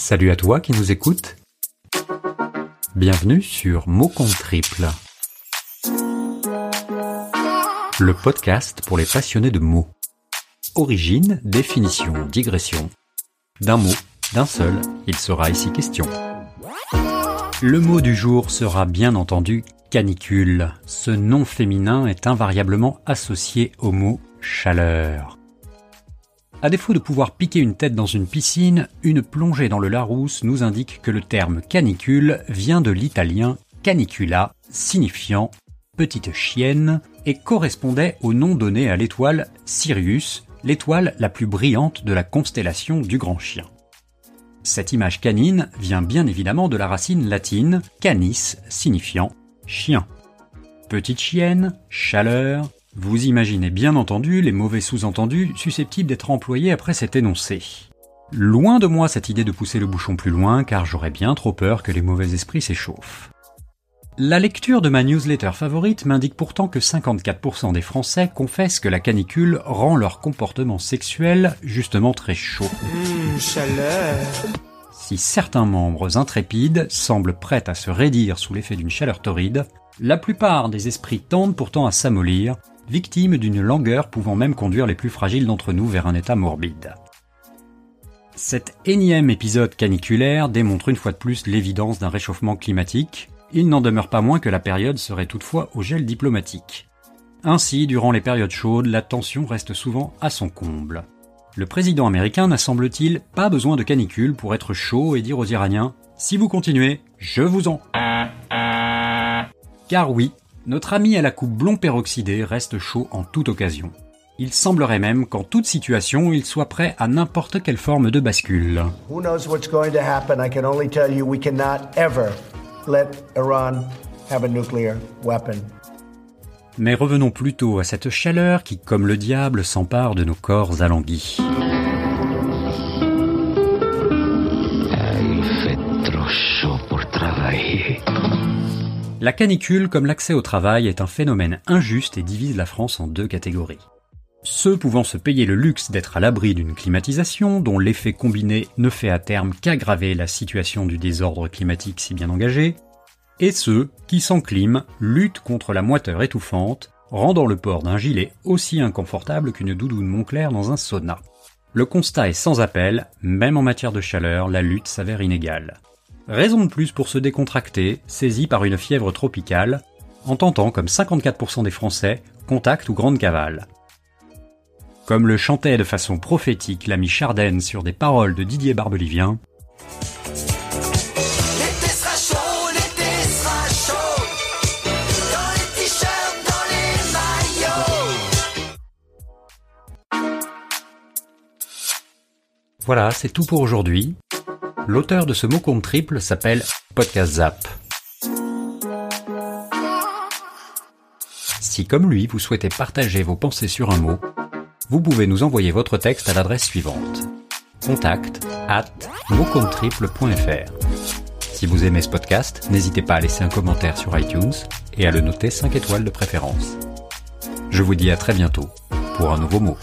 Salut à toi qui nous écoutes. Bienvenue sur Mots compte triple. Le podcast pour les passionnés de mots. Origine, définition, digression. D'un mot, d'un seul, il sera ici question. Le mot du jour sera bien entendu canicule. Ce nom féminin est invariablement associé au mot chaleur. À défaut de pouvoir piquer une tête dans une piscine, une plongée dans le Larousse nous indique que le terme canicule vient de l'italien canicula, signifiant petite chienne, et correspondait au nom donné à l'étoile Sirius, l'étoile la plus brillante de la constellation du Grand Chien. Cette image canine vient bien évidemment de la racine latine canis, signifiant chien. Petite chienne, chaleur, vous imaginez bien entendu les mauvais sous-entendus susceptibles d'être employés après cet énoncé. Loin de moi cette idée de pousser le bouchon plus loin car j'aurais bien trop peur que les mauvais esprits s'échauffent. La lecture de ma newsletter favorite m'indique pourtant que 54% des Français confessent que la canicule rend leur comportement sexuel justement très chaud. Mmh, chaleur. Si certains membres intrépides semblent prêts à se raidir sous l'effet d'une chaleur torride, la plupart des esprits tendent pourtant à s'amollir victime d'une langueur pouvant même conduire les plus fragiles d'entre nous vers un état morbide. Cet énième épisode caniculaire démontre une fois de plus l'évidence d'un réchauffement climatique. Il n'en demeure pas moins que la période serait toutefois au gel diplomatique. Ainsi, durant les périodes chaudes, la tension reste souvent à son comble. Le président américain n'a semble-t-il pas besoin de canicule pour être chaud et dire aux Iraniens Si vous continuez, je vous en. Car oui, notre ami à la coupe blond peroxydé reste chaud en toute occasion. Il semblerait même qu'en toute situation, il soit prêt à n'importe quelle forme de bascule. Who knows what's going to happen? I can only tell you we cannot ever let Iran have a nuclear weapon. Mais revenons plutôt à cette chaleur qui, comme le diable, s'empare de nos corps alanguis. La canicule, comme l'accès au travail, est un phénomène injuste et divise la France en deux catégories. Ceux pouvant se payer le luxe d'être à l'abri d'une climatisation, dont l'effet combiné ne fait à terme qu'aggraver la situation du désordre climatique si bien engagé, et ceux qui, sans clim, luttent contre la moiteur étouffante, rendant le port d'un gilet aussi inconfortable qu'une doudoune Montclair dans un sauna. Le constat est sans appel, même en matière de chaleur, la lutte s'avère inégale. Raison de plus pour se décontracter, saisi par une fièvre tropicale, en tentant, comme 54% des Français, contact ou grande cavale. Comme le chantait de façon prophétique l'ami Chardenne sur des paroles de Didier Barbelivien. Voilà, c'est tout pour aujourd'hui. L'auteur de ce mot compte triple s'appelle Podcast Zap. Si comme lui, vous souhaitez partager vos pensées sur un mot, vous pouvez nous envoyer votre texte à l'adresse suivante. Contact at motcomptetriple.fr Si vous aimez ce podcast, n'hésitez pas à laisser un commentaire sur iTunes et à le noter 5 étoiles de préférence. Je vous dis à très bientôt pour un nouveau mot.